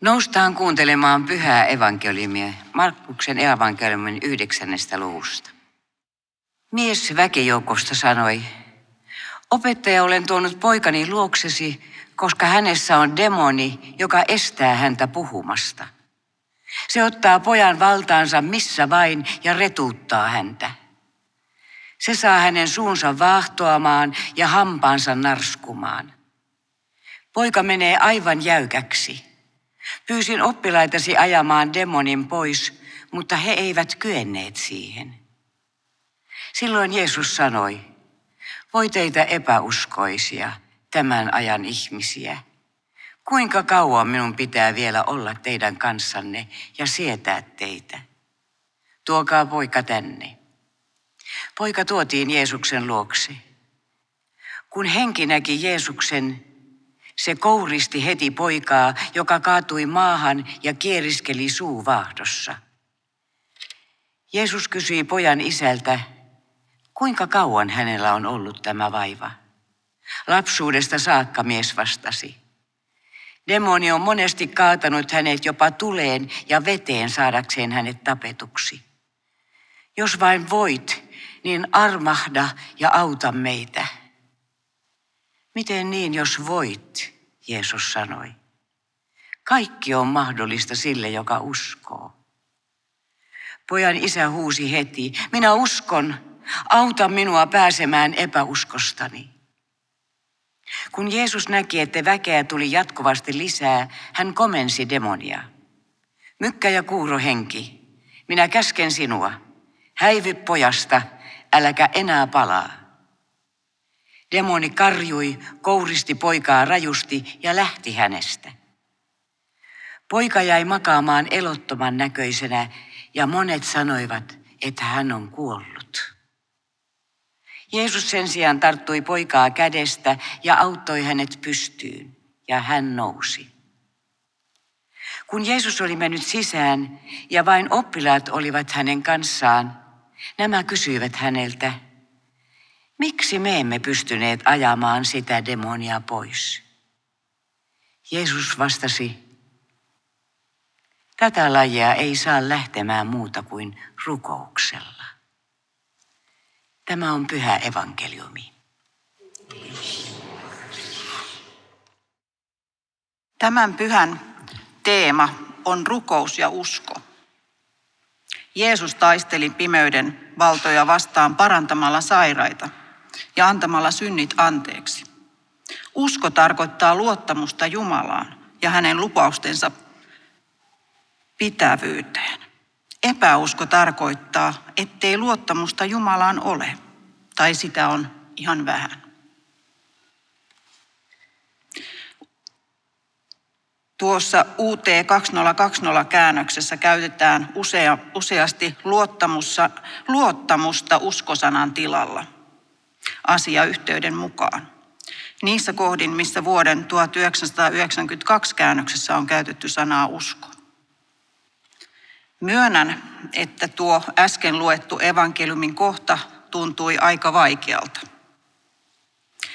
Noustaan kuuntelemaan pyhää evankeliumia Markkuksen evankeliumin yhdeksännestä luvusta. Mies väkijoukosta sanoi, opettaja olen tuonut poikani luoksesi, koska hänessä on demoni, joka estää häntä puhumasta. Se ottaa pojan valtaansa missä vain ja retuuttaa häntä. Se saa hänen suunsa vaahtoamaan ja hampaansa narskumaan. Poika menee aivan jäykäksi. Pyysin oppilaitasi ajamaan demonin pois, mutta he eivät kyenneet siihen. Silloin Jeesus sanoi, voi teitä epäuskoisia, tämän ajan ihmisiä. Kuinka kauan minun pitää vielä olla teidän kanssanne ja sietää teitä? Tuokaa poika tänne. Poika tuotiin Jeesuksen luokse. Kun henki näki Jeesuksen, se kouristi heti poikaa, joka kaatui maahan ja kieriskeli suuvaahdossa. Jeesus kysyi pojan isältä, kuinka kauan hänellä on ollut tämä vaiva. Lapsuudesta saakka mies vastasi. Demoni on monesti kaatanut hänet jopa tuleen ja veteen saadakseen hänet tapetuksi. Jos vain voit, niin armahda ja auta meitä. Miten niin, jos voit, Jeesus sanoi. Kaikki on mahdollista sille, joka uskoo. Pojan isä huusi heti, minä uskon, auta minua pääsemään epäuskostani. Kun Jeesus näki, että väkeä tuli jatkuvasti lisää, hän komensi demonia. Mykkä ja kuuro henki, minä käsken sinua, häivy pojasta, äläkä enää palaa. Demoni karjui, kouristi poikaa rajusti ja lähti hänestä. Poika jäi makaamaan elottoman näköisenä ja monet sanoivat, että hän on kuollut. Jeesus sen sijaan tarttui poikaa kädestä ja auttoi hänet pystyyn, ja hän nousi. Kun Jeesus oli mennyt sisään ja vain oppilaat olivat hänen kanssaan, nämä kysyivät häneltä, miksi me emme pystyneet ajamaan sitä demonia pois? Jeesus vastasi, tätä lajia ei saa lähtemään muuta kuin rukouksella. Tämä on pyhä evankeliumi. Tämän pyhän teema on rukous ja usko. Jeesus taisteli pimeyden valtoja vastaan parantamalla sairaita ja antamalla synnit anteeksi. Usko tarkoittaa luottamusta Jumalaan ja hänen lupaustensa pitävyyteen. Epäusko tarkoittaa, ettei luottamusta Jumalaan ole, tai sitä on ihan vähän. Tuossa UT 2020 käännöksessä käytetään usea, useasti luottamusta, luottamusta uskosanan tilalla asiayhteyden mukaan. Niissä kohdin, missä vuoden 1992 käännöksessä on käytetty sanaa usko. Myönnän, että tuo äsken luettu evankeliumin kohta tuntui aika vaikealta.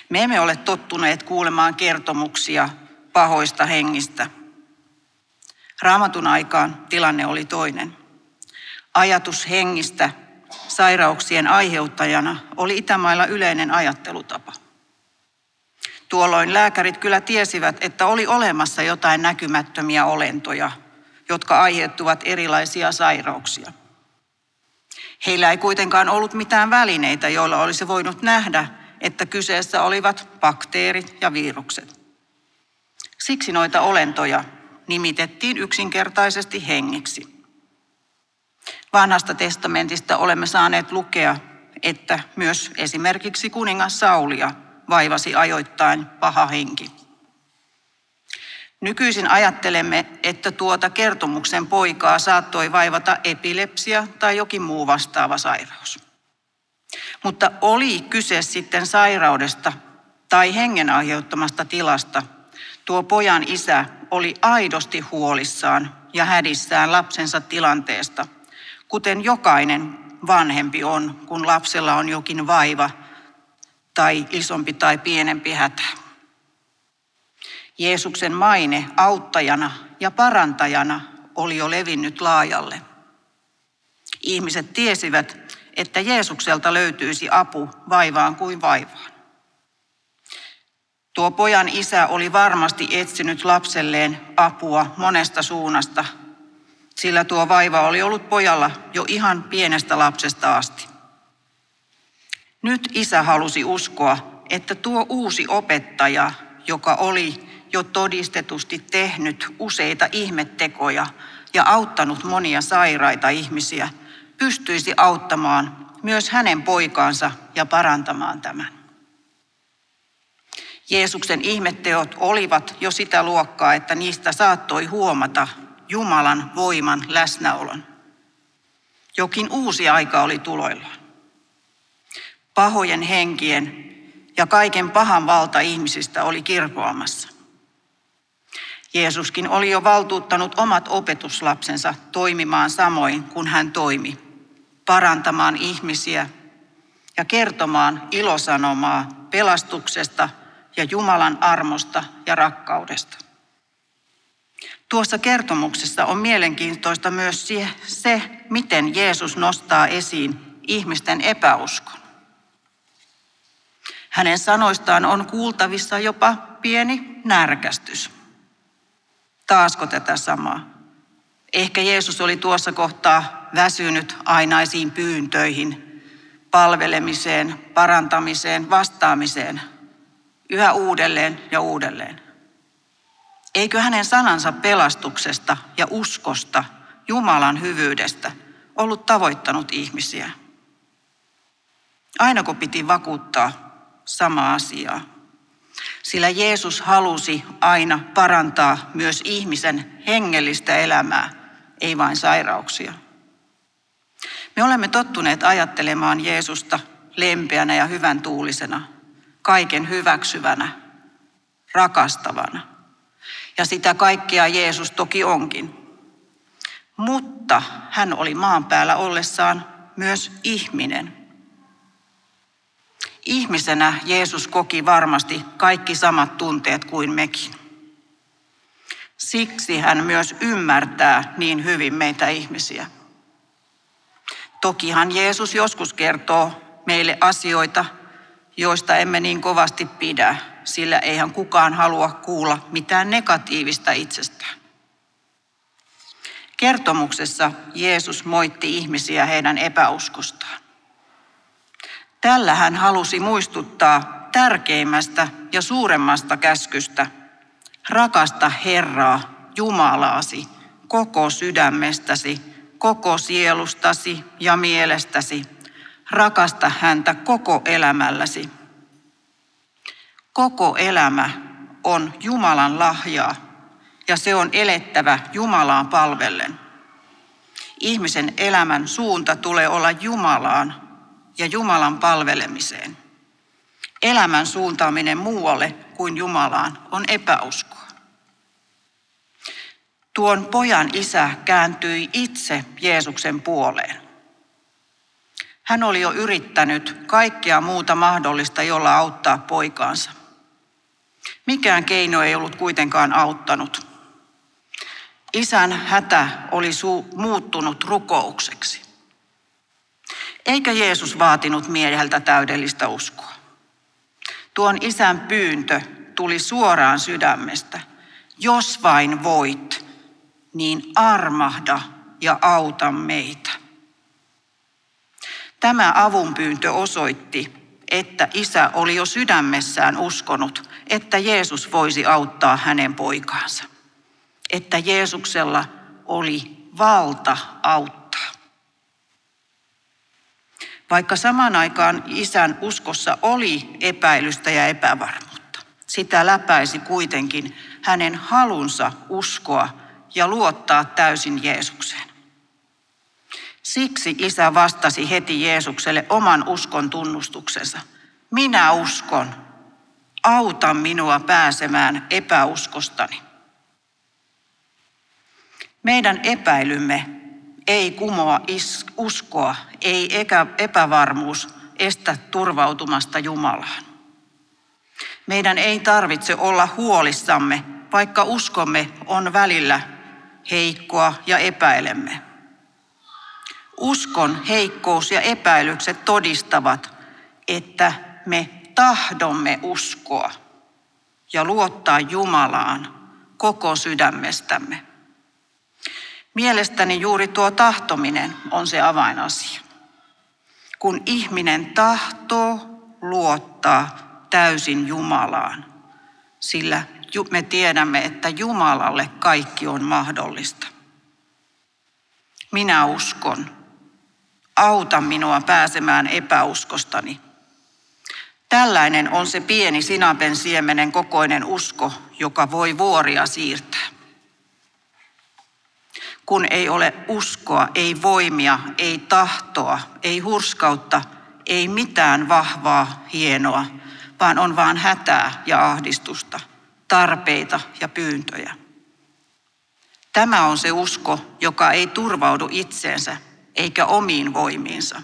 Me emme ole tottuneet kuulemaan kertomuksia pahoista hengistä. Raamatun aikaan tilanne oli toinen. Ajatus hengistä sairauksien aiheuttajana oli Itämailla yleinen ajattelutapa. Tuolloin lääkärit kyllä tiesivät, että oli olemassa jotain näkymättömiä olentoja, jotka aiheuttuvat erilaisia sairauksia. Heillä ei kuitenkaan ollut mitään välineitä, joilla olisi voinut nähdä, että kyseessä olivat bakteerit ja virukset. Siksi noita olentoja nimitettiin yksinkertaisesti hengiksi. Vanhasta testamentista olemme saaneet lukea, että myös esimerkiksi kuningas Saulia vaivasi ajoittain paha henki. Nykyisin ajattelemme, että tuota kertomuksen poikaa saattoi vaivata epilepsia tai jokin muu vastaava sairaus. Mutta oli kyse sitten sairaudesta tai hengen aiheuttamasta tilasta, tuo pojan isä oli aidosti huolissaan ja hädissään lapsensa tilanteesta, kuten jokainen vanhempi on, kun lapsella on jokin vaiva tai isompi tai pienempi hätä. Jeesuksen maine auttajana ja parantajana oli jo levinnyt laajalle. Ihmiset tiesivät, että Jeesukselta löytyisi apu vaivaan kuin vaivaan. Tuo pojan isä oli varmasti etsinyt lapselleen apua monesta suunnasta, sillä tuo vaiva oli ollut pojalla jo ihan pienestä lapsesta asti. Nyt isä halusi uskoa, että tuo uusi opettaja, joka oli jo todistetusti tehnyt useita ihmettekoja ja auttanut monia sairaita ihmisiä, pystyisi auttamaan myös hänen poikaansa ja parantamaan tämän. Jeesuksen ihmetteot olivat jo sitä luokkaa, että niistä saattoi huomata Jumalan voiman läsnäolon. Jokin uusi aika oli tuloillaan. Pahojen henkien ja kaiken pahan valta ihmisistä oli kirpoamassa. Jeesuskin oli jo valtuuttanut omat opetuslapsensa toimimaan samoin kuin hän toimi, parantamaan ihmisiä ja kertomaan ilosanomaa pelastuksesta ja Jumalan armosta ja rakkaudesta. Tuossa kertomuksessa on mielenkiintoista myös se, miten Jeesus nostaa esiin ihmisten epäuskon. Hänen sanoistaan on kuultavissa jopa pieni närkästys. Taasko tätä samaa? Ehkä Jeesus oli tuossa kohtaa väsynyt ainaisiin pyyntöihin, palvelemiseen, parantamiseen, vastaamiseen, yhä uudelleen ja uudelleen. Eikö hänen sanansa pelastuksesta ja uskosta, Jumalan hyvyydestä, ollut tavoittanut ihmisiä? Ainako piti vakuuttaa sama asiaa? Sillä Jeesus halusi aina parantaa myös ihmisen hengellistä elämää, ei vain sairauksia. Me olemme tottuneet ajattelemaan Jeesusta lempeänä ja hyvän tuulisena, kaiken hyväksyvänä, rakastavana. Ja sitä kaikkea Jeesus toki onkin. Mutta hän oli maan päällä ollessaan myös ihminen. Ihmisenä Jeesus koki varmasti kaikki samat tunteet kuin mekin. Siksi hän myös ymmärtää niin hyvin meitä ihmisiä. Tokihan Jeesus joskus kertoo meille asioita, joista emme niin kovasti pidä, sillä eihän kukaan halua kuulla mitään negatiivista itsestään. Kertomuksessa Jeesus moitti ihmisiä heidän epäuskostaan. Tällä hän halusi muistuttaa tärkeimmästä ja suuremmasta käskystä. Rakasta Herraa, Jumalaasi, koko sydämestäsi, koko sielustasi ja mielestäsi. Rakasta häntä koko elämälläsi. Koko elämä on Jumalan lahjaa ja se on elettävä Jumalaan palvellen. Ihmisen elämän suunta tulee olla Jumalaan ja Jumalan palvelemiseen. Elämän suuntaaminen muualle kuin Jumalaan on epäuskoa. Tuon pojan isä kääntyi itse Jeesuksen puoleen. Hän oli jo yrittänyt kaikkea muuta mahdollista, jolla auttaa poikaansa. Mikään keino ei ollut kuitenkaan auttanut. Isän hätä oli muuttunut rukoukseksi. Eikä Jeesus vaatinut mieheltä täydellistä uskoa. Tuon isän pyyntö tuli suoraan sydämestä. Jos vain voit, niin armahda ja auta meitä. Tämä avunpyyntö osoitti, että isä oli jo sydämessään uskonut, että Jeesus voisi auttaa hänen poikaansa. Että Jeesuksella oli valta auttaa. Vaikka samaan aikaan isän uskossa oli epäilystä ja epävarmuutta, sitä läpäisi kuitenkin hänen halunsa uskoa ja luottaa täysin Jeesukseen. Siksi isä vastasi heti Jeesukselle oman uskon tunnustuksensa. Minä uskon, auta minua pääsemään epäuskostani. Meidän epäilymme ei kumoa uskoa, ei epävarmuus estä turvautumasta Jumalaan. Meidän ei tarvitse olla huolissamme, vaikka uskomme on välillä heikkoa ja epäilemme. Uskon heikkous ja epäilykset todistavat, että me tahdomme uskoa ja luottaa Jumalaan koko sydämestämme. Mielestäni juuri tuo tahtominen on se avainasia. Kun ihminen tahtoo luottaa täysin Jumalaan, sillä me tiedämme, että Jumalalle kaikki on mahdollista. Minä uskon. Auta minua pääsemään epäuskostani. Tällainen on se pieni sinapen siemenen kokoinen usko, joka voi vuoria siirtää. Kun ei ole uskoa, ei voimia, ei tahtoa, ei hurskautta, ei mitään vahvaa, hienoa, vaan on vaan hätää ja ahdistusta, tarpeita ja pyyntöjä. Tämä on se usko, joka ei turvaudu itseensä eikä omiin voimiinsa.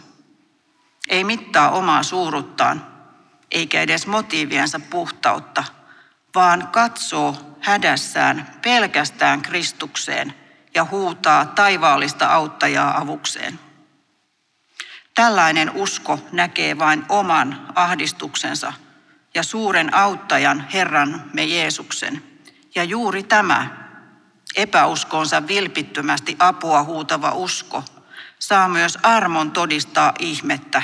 Ei mittaa omaa suuruttaan, eikä edes motiiviensa puhtautta, vaan katsoo hädässään pelkästään Kristukseen ja huutaa taivaallista auttajaa avukseen. Tällainen usko näkee vain oman ahdistuksensa ja suuren auttajan Herran me Jeesuksen. Ja juuri tämä epäuskonsa vilpittömästi apua huutava usko saa myös armon todistaa ihmettä,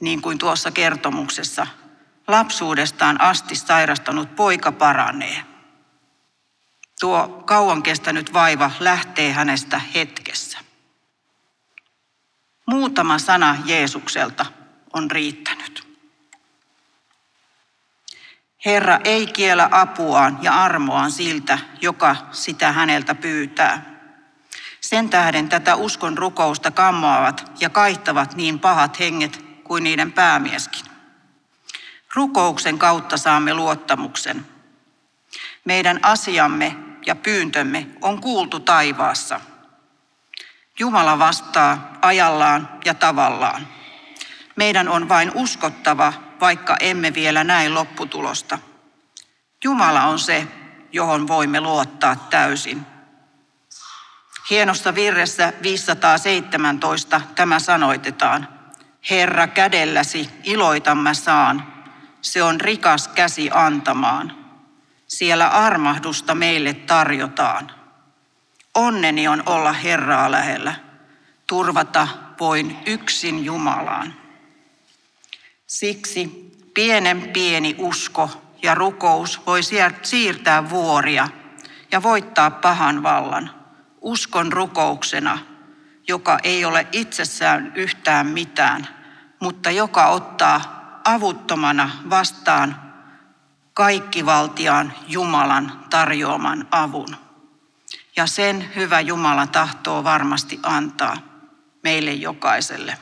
niin kuin tuossa kertomuksessa. Lapsuudestaan asti sairastanut poika paranee. Tuo kauan kestänyt vaiva lähtee hänestä hetkessä. Muutama sana Jeesukselta on riittänyt. Herra ei kiellä apuaan ja armoaan siltä, joka sitä häneltä pyytää. Sen tähden tätä uskon rukousta kammoavat ja kaihtavat niin pahat henget kuin niiden päämieskin. Rukouksen kautta saamme luottamuksen. Meidän asiamme ja pyyntömme on kuultu taivaassa. Jumala vastaa ajallaan ja tavallaan. Meidän on vain uskottava, vaikka emme vielä näe lopputulosta. Jumala on se, johon voimme luottaa täysin. Hienossa virressä 517 tämä sanoitetaan. Herra kädelläsi iloitamme saan, se on rikas käsi antamaan. Siellä armahdusta meille tarjotaan. Onneni on olla Herraa lähellä. Turvata voin yksin Jumalaan. Siksi pienen pieni usko ja rukous voi siirtää vuoria ja voittaa pahan vallan uskon rukouksena, joka ei ole itsessään yhtään mitään, mutta joka ottaa avuttomana vastaan kaikkivaltiaan Jumalan tarjoaman avun. Ja sen hyvä Jumala tahtoo varmasti antaa meille jokaiselle.